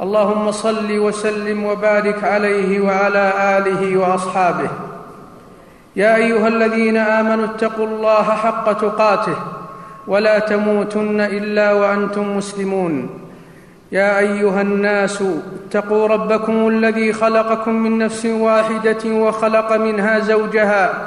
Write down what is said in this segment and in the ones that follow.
اللهم صل وسلم وبارك عليه وعلى آله وأصحابه. يا أيها الذين آمنوا اتقوا الله حق تقاته ولا تموتن إلا وأنتم مسلمون. يا أيها الناس اتقوا ربكم الذي خلقكم من نفس واحدة وخلق منها زوجها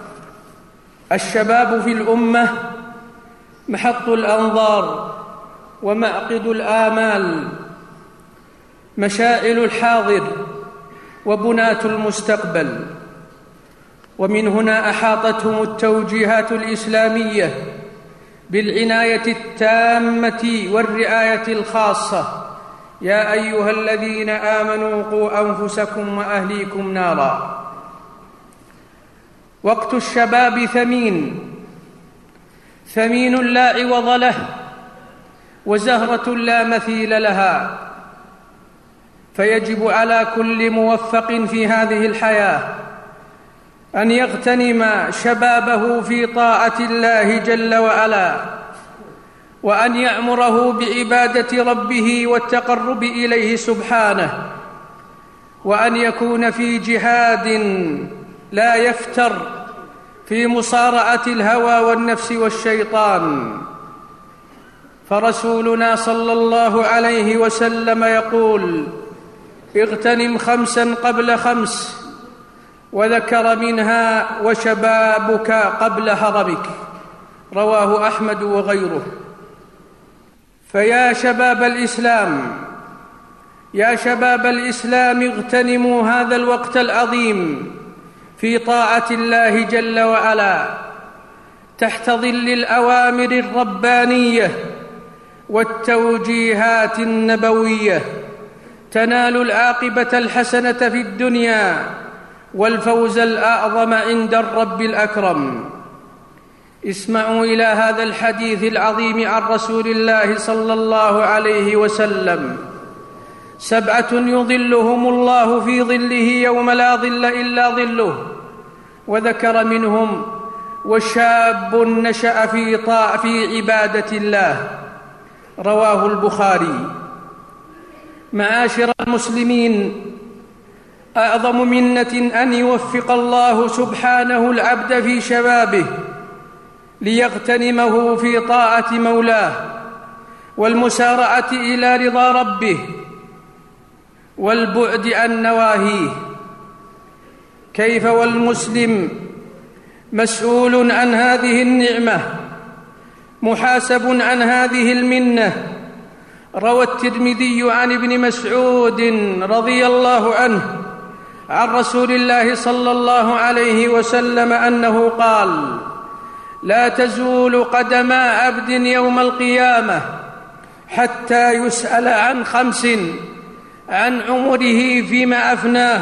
الشباب في الأمة محط الأنظار ومعقد الآمال مشاعل الحاضر وبناه المستقبل. ومن هنا أحاطتهم التوجيهات الإسلامية بالعناية التامة والرعاية الخاصة. يا أيها الذين آمنوا قوا أنفسكم وأهليكم نارا. وقت الشباب ثمين. ثمين لا عوض له وزهرة لا مثيل لها. فيجب على كل موفق في هذه الحياة أن يغتنم شبابه في طاعة الله جل وعلا وأن يعمره بعبادة ربه والتقرب إليه سبحانه وأن يكون في جهاد لا يفتر في مصارعة الهوى والنفس والشيطان. فرسولنا صلى الله عليه وسلم يقول اغتنم خمسا قبل خمس وذكر منها وشبابك قبل هرمك رواه أحمد وغيره. فيا شباب الإسلام يا شباب الإسلام اغتنموا هذا الوقت العظيم. في طاعة الله جل وعلا تحت ظل الأوامر الربانية والتوجيهات النبوية تنال العاقبة الحسنة في الدنيا والفوز الأعظم عند الرب الأكرم. اسمعوا إلى هذا الحديث العظيم عن رسول الله صلى الله عليه وسلم. سبعة يظلهم الله في ظله يوم لا ظل إلا ظله. وذكر منهم وشاب نشأ في طاع في عبادة الله. رواه البخاري. معاشر المسلمين أعظم منة أن يوفق الله سبحانه العبد في شبابه ليغتنمه في طاعة مولاه والمسارعة إلى رضا ربه. والبعد عن نواهيه. كيف والمسلم مسؤول عن هذه النعمة؟ محاسب عن هذه المنة. روى الترمذي عن ابن مسعود رضي الله عنه عن رسول الله صلى الله عليه وسلم أنه قال لا تزول قدما عبد يوم القيامة حتى يسأل عن خمس عن عمره فيما أفناه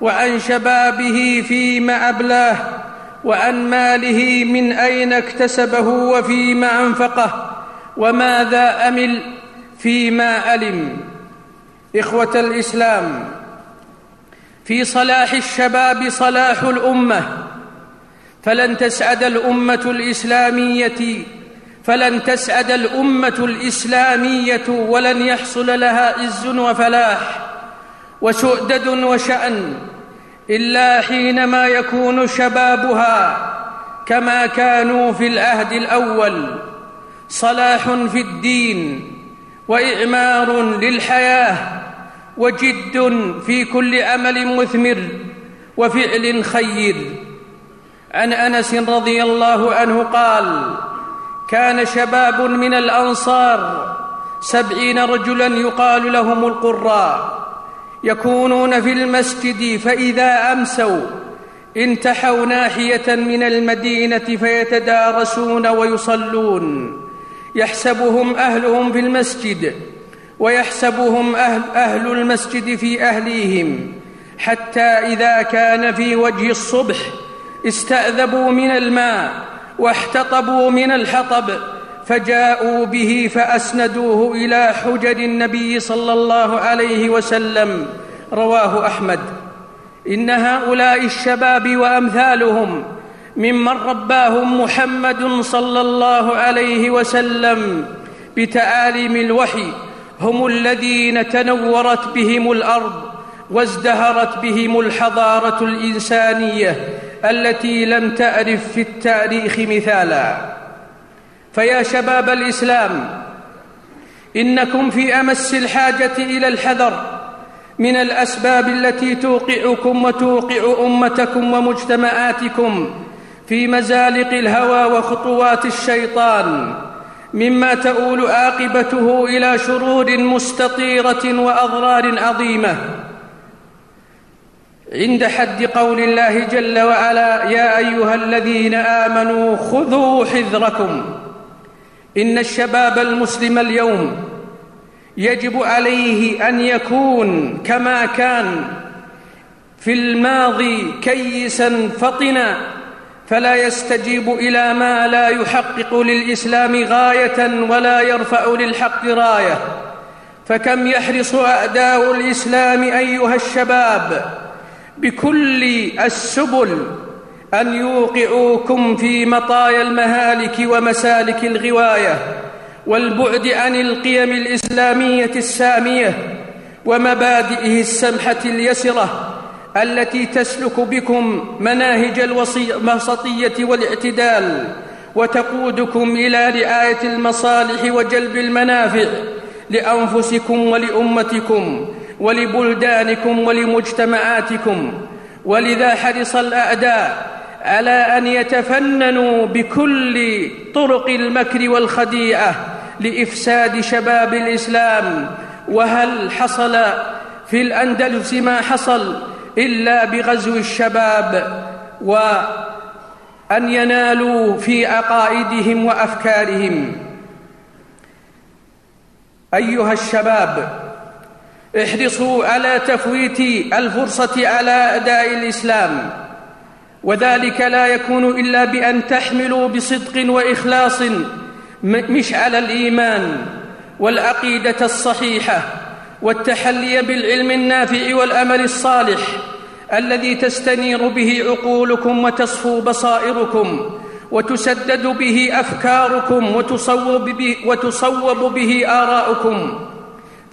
وعن شبابه فيما أبلاه وعن ماله من أين اكتسبه وفيما أنفقه وماذا أمل فيما ألم. إخوة الإسلام في صلاح الشباب صلاح الأمة فلن تسعد الأمة الإسلامية فلن تسعد الأمة الإسلامية ولن يحصل لها عز وفلاح وسؤدد وشأن إلا حينما يكون شبابها كما كانوا في العهد الأول صلاح في الدين وإعمار للحياة وجد في كل أمل مثمر وفعل خير. عن أنس رضي الله عنه قال كان شباب من الأنصار سبعين رجلا يقال لهم القراء يكونون في المسجد فإذا أمسوا انتحوا ناحية من المدينة فيتدارسون ويصلون. يحسبهم أهلهم في المسجد ويحسبهم أهل, أهل المسجد في أهليهم حتى إذا كان في وجه الصبح استأذبوا من الماء واحتطبوا من الحطب فجاءوا به فأسندوه إلى حجر النبي صلى الله عليه وسلم رواه أحمد. إن هؤلاء الشباب وأمثالهم ممن رباهم محمد صلى الله عليه وسلم بتعاليم الوحي هم الذين تنورت بهم الأرض وازدهرت بهم الحضارة الإنسانية التي لم تعرف في التاريخ مثالا. فيا شباب الإسلام إنكم في أمس الحاجة إلى الحذر من الأسباب التي توقعكم وتوقع أمتكم ومجتمعاتكم في مزالق الهوى وخطوات الشيطان مما تؤول عاقبته إلى شرور مستطيرة وأضرار عظيمة. عند حد قول الله جل وعلا يا أيها الذين آمنوا خذوا حذركم. إن الشباب المسلم اليوم يجب عليه أن يكون كما كان في الماضي كيسا فطنا فلا يستجيب إلى ما لا يحقق للإسلام غاية ولا يرفع للحق راية. فكم يحرص أعداء الإسلام أيها الشباب بكل السبل أن يوقعوكم في مطايا المهالك ومسالك الغواية والبعد عن القيم الإسلامية السامية ومبادئه السمحة اليسرة التي تسلك بكم مناهج الوسطية والاعتدال وتقودكم إلى رعاية المصالح وجلب المنافع لأنفسكم ولأمتكم ولبلدانكم ولمجتمعاتكم ولذا حرص الأعداء على أن يتفننوا بكل طرق المكر والخديعه لإفساد شباب الإسلام وهل حصل في الأندلس ما حصل إلا بغزو الشباب وأن ينالوا في عقائدهم وأفكارهم. أيها الشباب احرصوا على تفويت الفرصة على أداء الإسلام وذلك لا يكون إلا بأن تحملوا بصدق وإخلاص مشعل الإيمان والعقيدة الصحيحة والتحلي بالعلم النافع والأمل الصالح الذي تستنير به عقولكم وتصفو بصائركم وتسدد به أفكاركم وتصوب به, وتصوب به اراءكم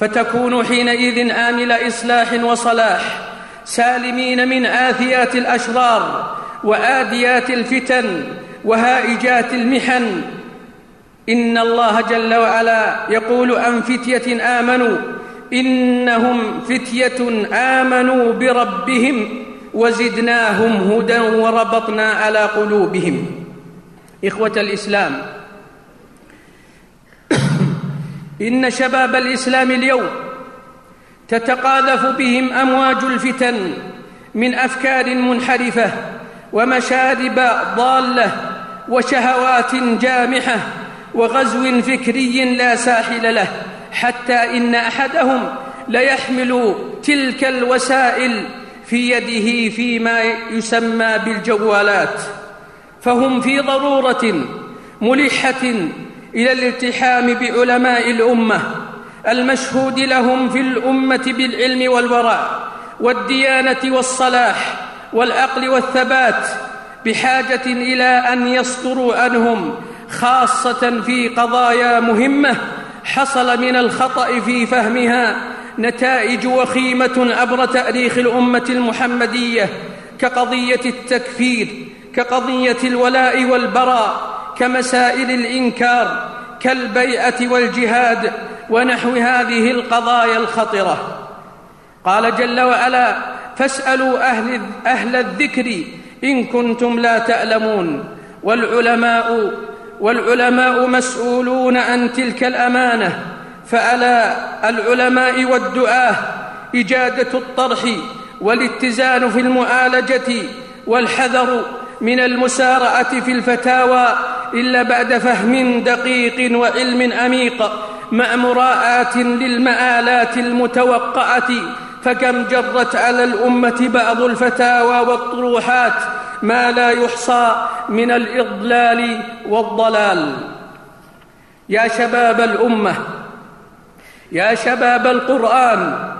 فتكونوا حينئذ آمل إصلاح وصلاح سالمين من آثيات الأشرار وآديات الفتن وهائجات المحن. إن الله جل وعلا يقول عن فتية آمنوا إنهم فتية آمنوا بربهم وزدناهم هدى وربطنا على قلوبهم. إخوة الإسلام إن شباب الإسلام اليوم تتقاذف بهم أمواج الفتن من أفكار منحرفة ومشارب ضالة وشهوات جامحة وغزو فكري لا ساحل له حتى إن أحدهم ليحمل تلك الوسائل في يده فيما يسمى بالجوالات فهم في ضرورة ملحة إلى الالتحام بعلماء الأمة المشهود لهم في الأمة بالعلم والوراء والديانة والصلاح والعقل والثبات بحاجة إلى أن يصدروا عنهم خاصة في قضايا مهمة حصل من الخطأ في فهمها نتائج وخيمة عبر تاريخ الأمة المحمدية كقضية التكفير كقضية الولاء والبراء كمسائل الإنكار كالبيعة والجهاد ونحو هذه القضايا الخطرة. قال جل وعلا فاسألوا أهل, أهل الذكر إن كنتم لا تعلمون والعلماء والعلماء مسؤولون عن تلك الأمانة. فعلى العلماء والدعاة إجادة الطرح والاتزان في المعالجة والحذر من المسارعة في الفتاوى إلا بعد فهم دقيق وعلم عميق مع مراعاه للمآلات المتوقعة فكم جرت على الأمة بعض الفتاوى والطروحات ما لا يحصى من الإضلال والضلال. يا شباب الأمة يا شباب القرآن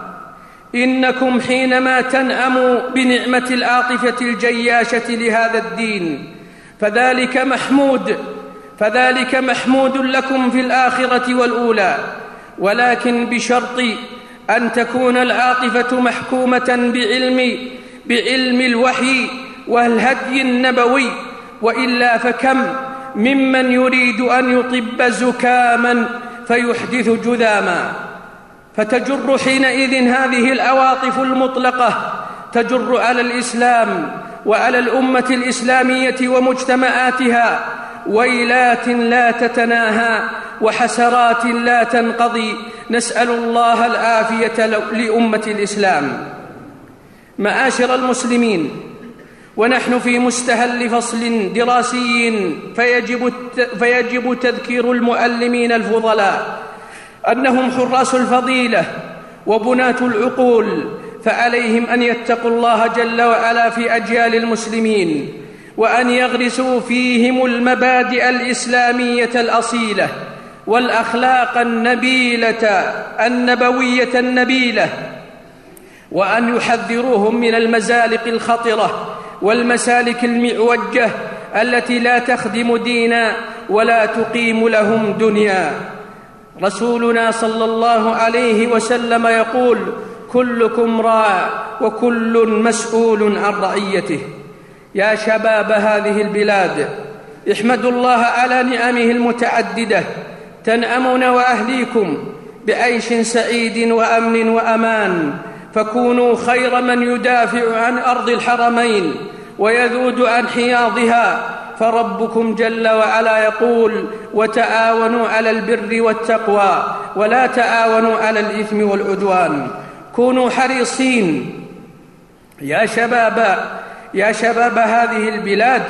إنكم حينما تنعموا بنعمة العاطفة الجياشة لهذا الدين فذلك محمود فذلك محمود لكم في الآخرة والأولى. ولكن بشرط أن تكون العاطفة محكومة بعلم بعلم الوحي والهدي النبوي. وإلا فكم ممن يريد أن يطب زكاما فيحدث جذاما. فتجر حينئذ هذه العواطف المطلقة تجر على الإسلام وعلى الأمة الإسلامية ومجتمعاتها ويلات لا تتناهى وحسرات لا تنقضي نسأل الله العافية لأمة الإسلام. معاشر المسلمين ونحن في مستهل فصل دراسي فيجب, فيجب تذكير المؤلمين الفضلاء أنهم حراس الفضيلة وبناة العقول فعليهم أن يتقوا الله جل وعلا في أجيال المسلمين وأن يغرسوا فيهم المبادئ الإسلامية الأصيلة والأخلاق النبيلة النبوية النبيلة وأن يحذروهم من المزالق الخطرة والمسالك المعوجة التي لا تخدم دينا ولا تقيم لهم دنيا. رسولنا صلى الله عليه وسلم يقول كلكم راع وكل مسؤول عن رعيته. يا شباب هذه البلاد احمدوا الله على نعمه المتعددة. تنعمون وأهليكم بعيش سعيد وأمن وأمان. فكونوا خير من يدافع عن أرض الحرمين ويذود عن حياضها. فربكم جل وعلا يقول وتعاونوا على البر والتقوى ولا تعاونوا على الإثم والعدوان. كونوا حريصين. يا شباب يا شباب هذه البلاد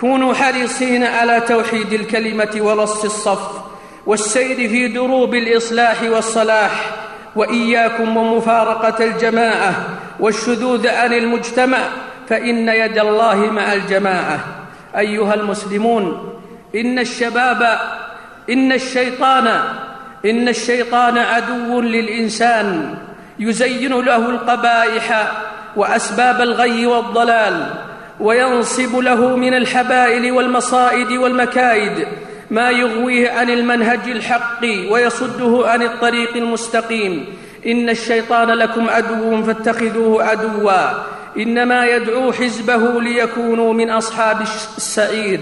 كونوا حريصين على توحيد الكلمة ورص الصف والسير في دروب الإصلاح والصلاح وإياكم ومفارقة الجماعة والشذوذ عن المجتمع فإن يد الله مع الجماعة. أيها المسلمون إن الشباب إن الشيطان إن الشيطان عدو للإنسان. يزين له القبائح وأسباب الغي والضلال وينصب له من الحبائل والمصائد والمكايد ما يغويه عن المنهج الحق ويصده عن الطريق المستقيم. إن الشيطان لكم عدو فاتخذوه عدوا. إنما يدعو حزبه ليكونوا من أصحاب السعير.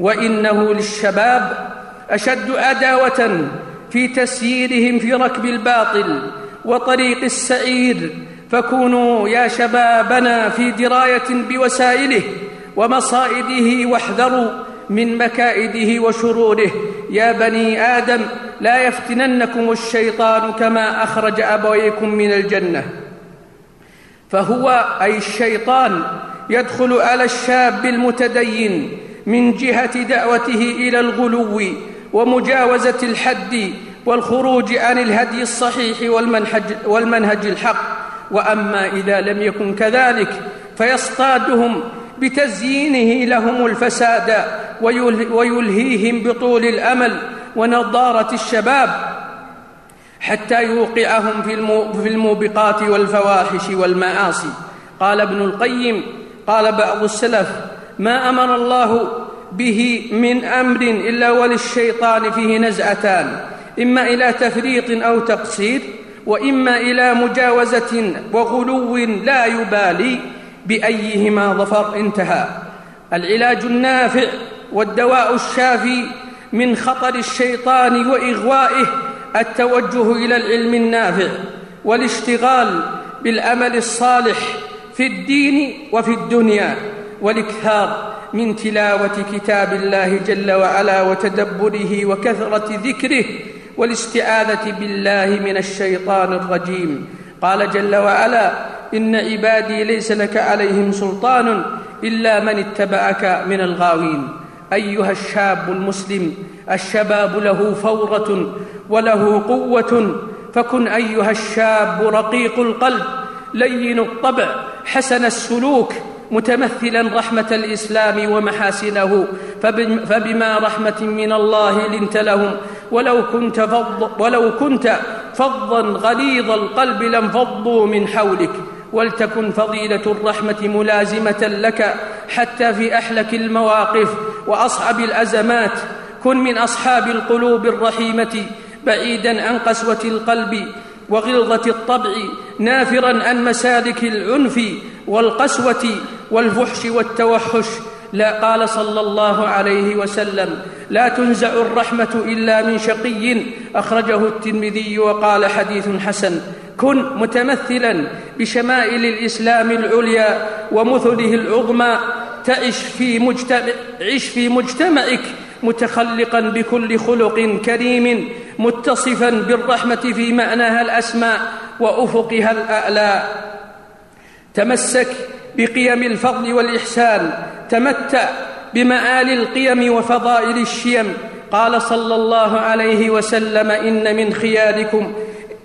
وإنه للشباب أشد عداوة في تسييرهم في ركب الباطل. وطريق السعير فكونوا يا شبابنا في دراية بوسائله ومصائده واحذروا من مكائده وشروره. يا بني آدم لا يفتننكم الشيطان كما أخرج أبويكم من الجنة. فهو أي الشيطان يدخل على الشاب المتدين من جهة دعوته إلى الغلو ومجاوزة الحد والخروج عن الهدي الصحيح والمنهج, والمنهج الحق. وأما إذا لم يكن كذلك فيصطادهم بتزيينه لهم الفساد ويلهيهم بطول الأمل ونضارة الشباب حتى يوقعهم في الموبقات والفواحش والمعاصي قال ابن القيم قال بعض السلف ما أمر الله به من أمر إلا وللشيطان فيه نزعتان. إما إلى تفريط أو تقصير وإما إلى مجاوزة وغلو لا يبالي بأيهما ظفر انتهى. العلاج النافع والدواء الشافي من خطر الشيطان وإغوائه التوجه إلى العلم النافع والاشتغال بالأمل الصالح في الدين وفي الدنيا والإكثار من تلاوة كتاب الله جل وعلا وتدبره وكثرة ذكره والاستعاذة بالله من الشيطان الرجيم. قال جل وعلا إن عبادي ليس لك عليهم سلطان إلا من اتبعك من الغاوين. أيها الشاب المسلم الشباب له فورة وله قوة. فكن أيها الشاب رقيق القلب لين الطبع حسن السلوك متمثلا رحمة الإسلام ومحاسنه فبما رحمة من الله لنت لهم. ولو كنت فض ولو كنت فظا غليظ القلب لانفضوا من حولك. ولتكن فضيلة الرحمة ملازمة لك حتى في أحلك المواقف وأصعب الأزمات. كن من أصحاب القلوب الرحيمة بعيدا عن قسوة القلب وغلظة الطبع نافرا عن مسالك العنف والقسوة والفحش والتوحش. لا قال صلى الله عليه وسلم لا تنزع الرحمة إلا من شقي. أخرجه الترمذي وقال حديث حسن. كن متمثلا بشمائل الإسلام العليا ومثله العظمى. تعش في مجتمع عش في مجتمعك متخلقا بكل خلق كريم. متصفا بالرحمة في معناها الأسماء وأفقها الأعلى. تمسك بقيم الفضل والإحسان. تمتع بمآل القيم وفضائل الشيم. قال صلى الله عليه وسلم إن من خياركم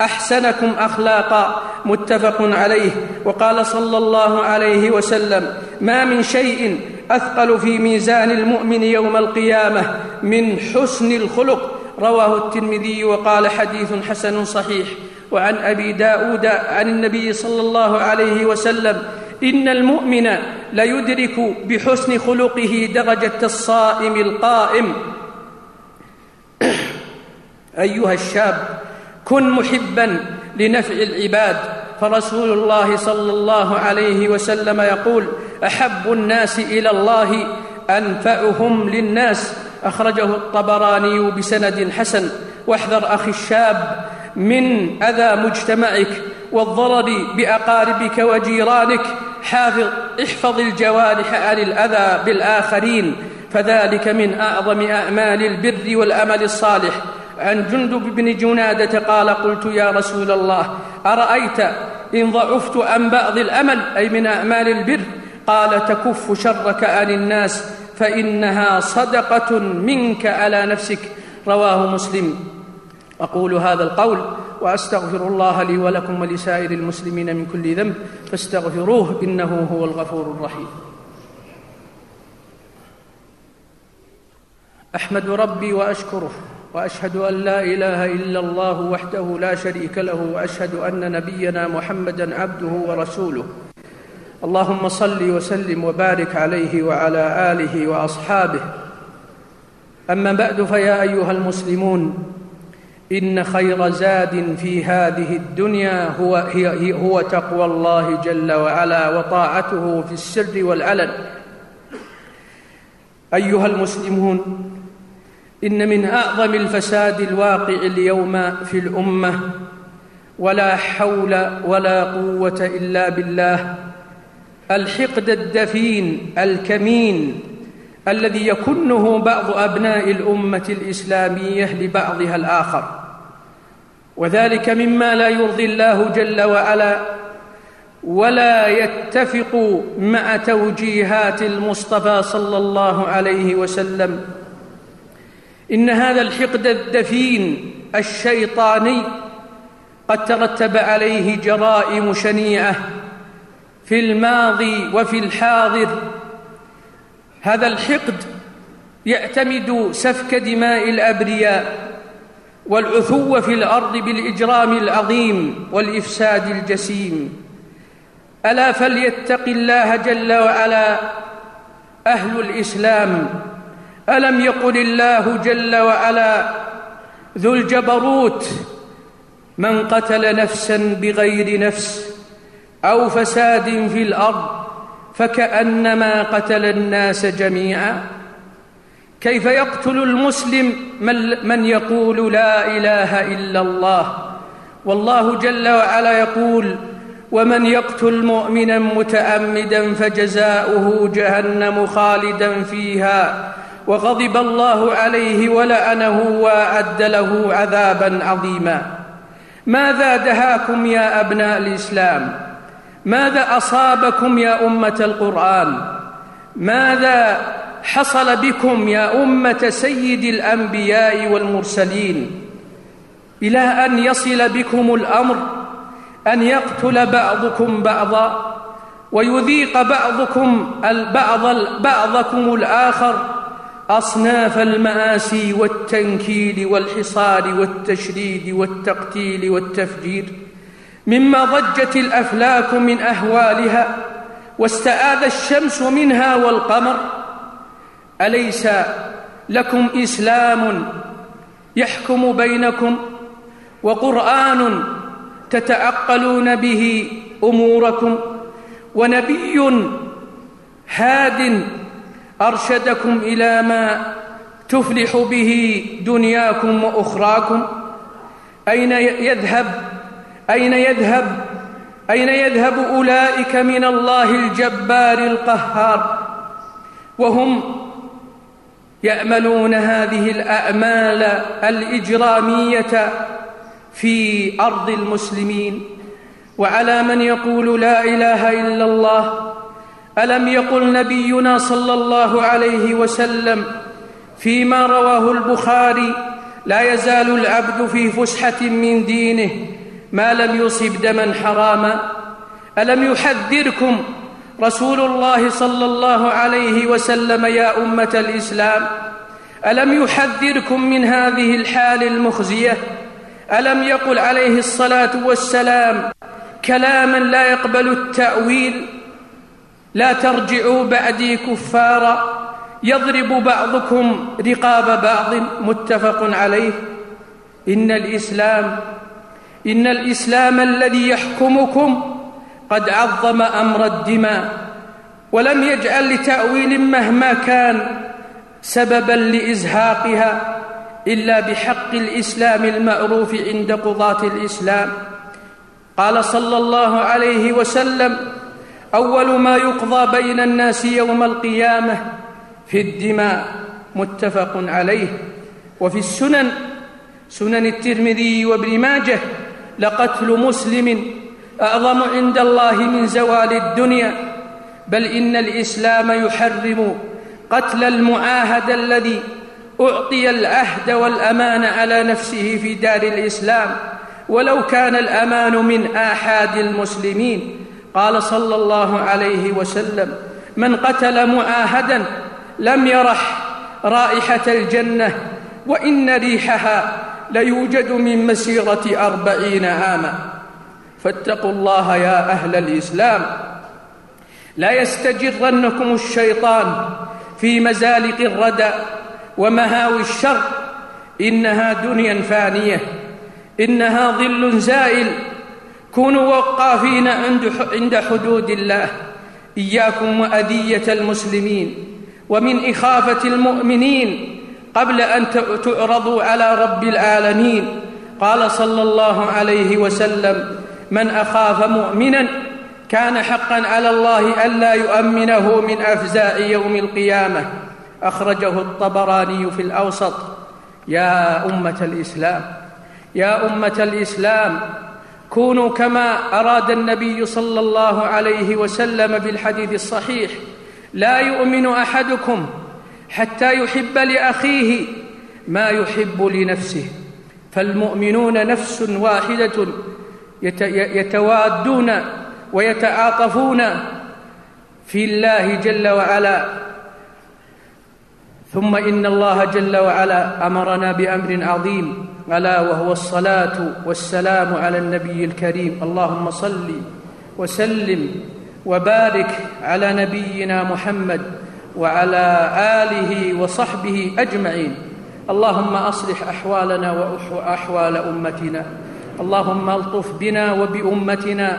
أحسنكم أخلاقا. متفق عليه. وقال صلى الله عليه وسلم ما من شيء أثقل في ميزان المؤمن يوم القيامة من حسن الخلق رواه الترمذي وقال حديث حسن صحيح. وعن أبي داود عن النبي صلى الله عليه وسلم إن المؤمن ليدرك بحسن خلقه درجة الصائم القائم. أيها الشاب كن محبا لنفع العباد. فرسول الله صلى الله عليه وسلم يقول أحب الناس إلى الله أنفعهم للناس. أخرجه الطبراني بسند حسن. واحذر أخي الشاب من أذى مجتمعك والضرر بأقاربك وجيرانك. حافظ احفظ الجوارح عن الأذى بالآخرين فذلك من أعظم أعمال البر والأمل الصالح. عن جندب بن جنادة قال قلت يا رسول الله أرأيت إن ضعفت عن بعض الأمل أي من أعمال البر؟ قال تكف شرك عن الناس. فإنها صدقة منك على نفسك. رواه مسلم. أقول هذا القول وأستغفر الله لي ولكم ولسائر المسلمين من كل ذنب فاستغفروه إنه هو الغفور الرحيم. أحمد ربي وأشكره وأشهد أن لا إله إلا الله وحده لا شريك له وأشهد أن نبينا محمدا عبده ورسوله. اللهم صل وسلم وبارك عليه وعلى آله وأصحابه. أما بعد فيا أيها المسلمون إن خير زاد في هذه الدنيا هو, هي هو تقوى الله جل وعلا وطاعته في السر والعلن. أيها المسلمون إن من أعظم الفساد الواقع اليوم في الأمة ولا حول ولا قوة إلا بالله الحقد الدفين الكمين الذي يكنه بعض أبناء الأمة الإسلامية لبعضها الآخر. وذلك مما لا يرضي الله جل وعلا ولا يتفق مع توجيهات المصطفى صلى الله عليه وسلم. إن هذا الحقد الدفين الشيطاني قد ترتب عليه جرائم شنيعة. في الماضي وفي الحاضر. هذا الحقد يعتمد سفك دماء الأبرياء والعثو في الأرض بالإجرام العظيم والإفساد الجسيم. ألا فليتق الله جل وعلا أهل الإسلام؟ ألم يقل الله جل وعلا ذو الجبروت من قتل نفسا بغير نفس أو فساد في الأرض فكأنما قتل الناس جميعا. كيف يقتل المسلم من, يقول لا إله إلا الله؟ والله جل وعلا يقول ومن يقتل مؤمنا متأمدا فجزاؤه جهنم خالدا فيها وغضب الله عليه ولعنه وأعد له عذابا عظيما. ماذا دهاكم يا أبناء الإسلام؟ ماذا أصابكم يا أمة القرآن؟ ماذا حصل بكم يا أمة سيد الأنبياء والمرسلين؟ إلى أن يصل بكم الأمر أن يقتل بعضكم بعضا ويذيق بعضكم البعض بعضكم الآخر أصناف المآسي والتنكيل والحصار والتشريد والتقتيل والتفجير. مما ضجت الأفلاك من أهوالها واستآذ الشمس منها والقمر. أليس لكم إسلام يحكم بينكم وقرآن تتعقلون به أموركم ونبي هاد أرشدكم إلى ما تفلح به دنياكم وأخراكم؟ أين يذهب أين يذهب؟ أين يذهب أولئك من الله الجبار القهار؟ وهم يأملون هذه الأعمال الإجرامية في أرض المسلمين. وعلى من يقول لا إله إلا الله؟ ألم يقل نبينا صلى الله عليه وسلم فيما رواه البخاري لا يزال العبد في فسحة من دينه ما لم يصب دما حراما. ألم يحذركم رسول الله صلى الله عليه وسلم يا أمة الإسلام؟ ألم يحذركم من هذه الحال المخزية؟ ألم يقل عليه الصلاة والسلام كلاما لا يقبل التأويل؟ لا ترجعوا بعدي كفارا يضرب بعضكم رقاب بعض متفق عليه. إن الإسلام إن الإسلام الذي يحكمكم قد عظم أمر الدماء ولم يجعل لتأويل مهما كان سببا لإزهاقها إلا بحق الإسلام المعروف عند قضاة الإسلام. قال صلى الله عليه وسلم أول ما يقضى بين الناس يوم القيامة في الدماء متفق عليه. وفي السنن سنن الترمذي وابن ماجه لقتل مسلم. أعظم عند الله من زوال الدنيا. بل إن الإسلام يحرم قتل المعاهد الذي أعطي العهد والأمان على نفسه في دار الإسلام. ولو كان الأمان من آحاد المسلمين. قال صلى الله عليه وسلم من قتل معاهدا لم يرح رائحة الجنة وإن ريحها ليوجد من مسيرة أربعين عاما. فاتقوا الله يا أهل الإسلام. لا يستجرنكم الشيطان في مزالق الردى ومهاوي الشر. إنها دنيا فانية. إنها ظل زائل. كونوا وقافين عند حدود الله. إياكم وأذية المسلمين. ومن إخافة المؤمنين. قبل أن تعرضوا على رب العالمين. قال صلى الله عليه وسلم من أخاف مؤمنا كان حقا على الله ألا يؤمنه من افزاع يوم القيامة. أخرجه الطبراني في الأوسط. يا أمة الإسلام يا أمة الإسلام كونوا كما أراد النبي صلى الله عليه وسلم في الحديث الصحيح لا يؤمن أحدكم حتى يحب لأخيه ما يحب لنفسه. فالمؤمنون نفس واحدة يتوادون ويتعاطفون في الله جل وعلا. ثم إن الله جل وعلا أمرنا بأمر عظيم ألا وهو الصلاة والسلام على النبي الكريم. اللهم صل وسلم وبارك على نبينا محمد وعلى آله وصحبه أجمعين. اللهم أصلح أحوالنا واحوال أمتنا. اللهم ألطف بنا وبأمتنا.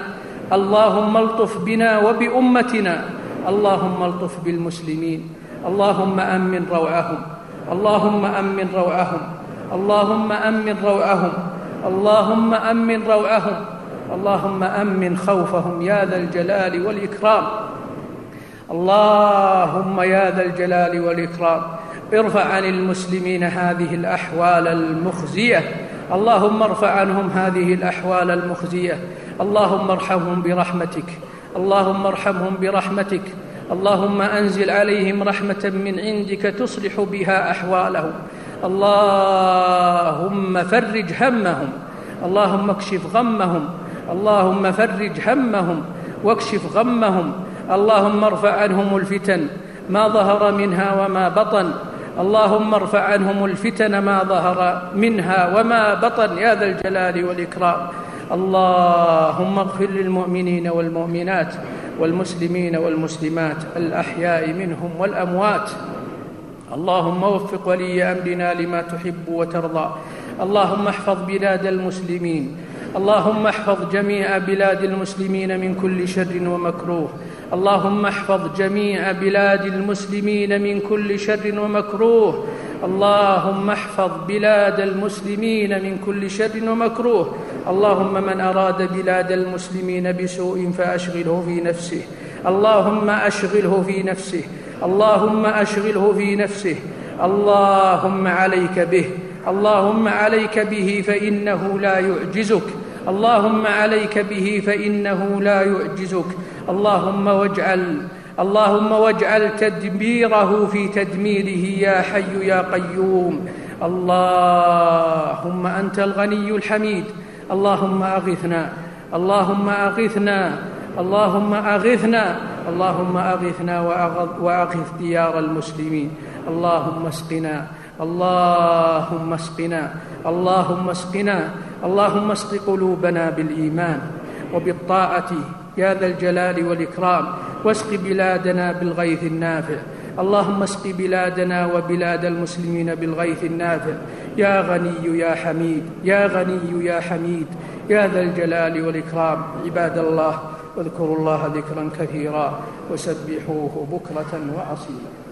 اللهم ألطف بنا وبأمتنا. اللهم ألطف بالمسلمين. اللهم أمن روعهم. اللهم أمن روعهم. اللهم أمن روعهم. اللهم أمن روعهم. اللهم أمن خوفهم. يا ذا الجلال والإكرام. اللهم يا ذا الجلال والإكرام ارفع عن المسلمين هذه الأحوال المخزية. اللهم ارفع عنهم هذه الأحوال المخزية. اللهم ارحمهم برحمتك. اللهم ارحمهم برحمتك. اللهم أنزل عليهم رحمة من عندك تصلح بها أحوالهم. اللهم فرج همهم. اللهم اكشف غمهم. اللهم فرج همهم. واكشف غمهم. اللهم ارفع عنهم الفتن ما ظهر منها وما بطن. اللهم ارفع عنهم الفتن ما ظهر منها وما بطن. يا ذا الجلال والإكرام. اللهم اغفر للمؤمنين والمؤمنات والمسلمين والمسلمات الأحياء منهم والأموات. اللهم وفق ولي أمرنا لما تحب وترضى. اللهم احفظ بلاد المسلمين. اللهم احفظ جميع بلاد المسلمين من كل شر ومكروه. اللهم احفظ جميع بلاد المسلمين من كل شر ومكروه. اللهم احفظ بلاد المسلمين من كل شر ومكروه. اللهم من أراد بلاد المسلمين بسوء فأشغله في نفسه. اللهم أشغله في نفسه. اللهم أشغله في نفسه. اللهم عليك به. اللهم عليك به فإنه لا يعجزك. اللهم عليك به فإنه لا يعجزك. اللهم واجعل اللهم واجعل تدبيره في تدميره يا حي يا قيوم. اللهم أنت الغني الحميد. اللهم أغثنا اللهم أغثنا اللهم أغثنا اللهم أغثنا وأغث ديار المسلمين. اللهم اسقنا اللهم اسقنا اللهم اسقنا اللهم اسق قلوبنا بالإيمان وبالطاعة يا ذا الجلال والإكرام واسق بلادنا بالغيث النافع. اللهم اسق بلادنا وبلاد المسلمين بالغيث النافع. يا غني يا حميد يا غني يا حميد. يا ذا الجلال والإكرام. عباد الله واذكروا الله ذكرا كثيرا وسبحوه بكرة واصيلا.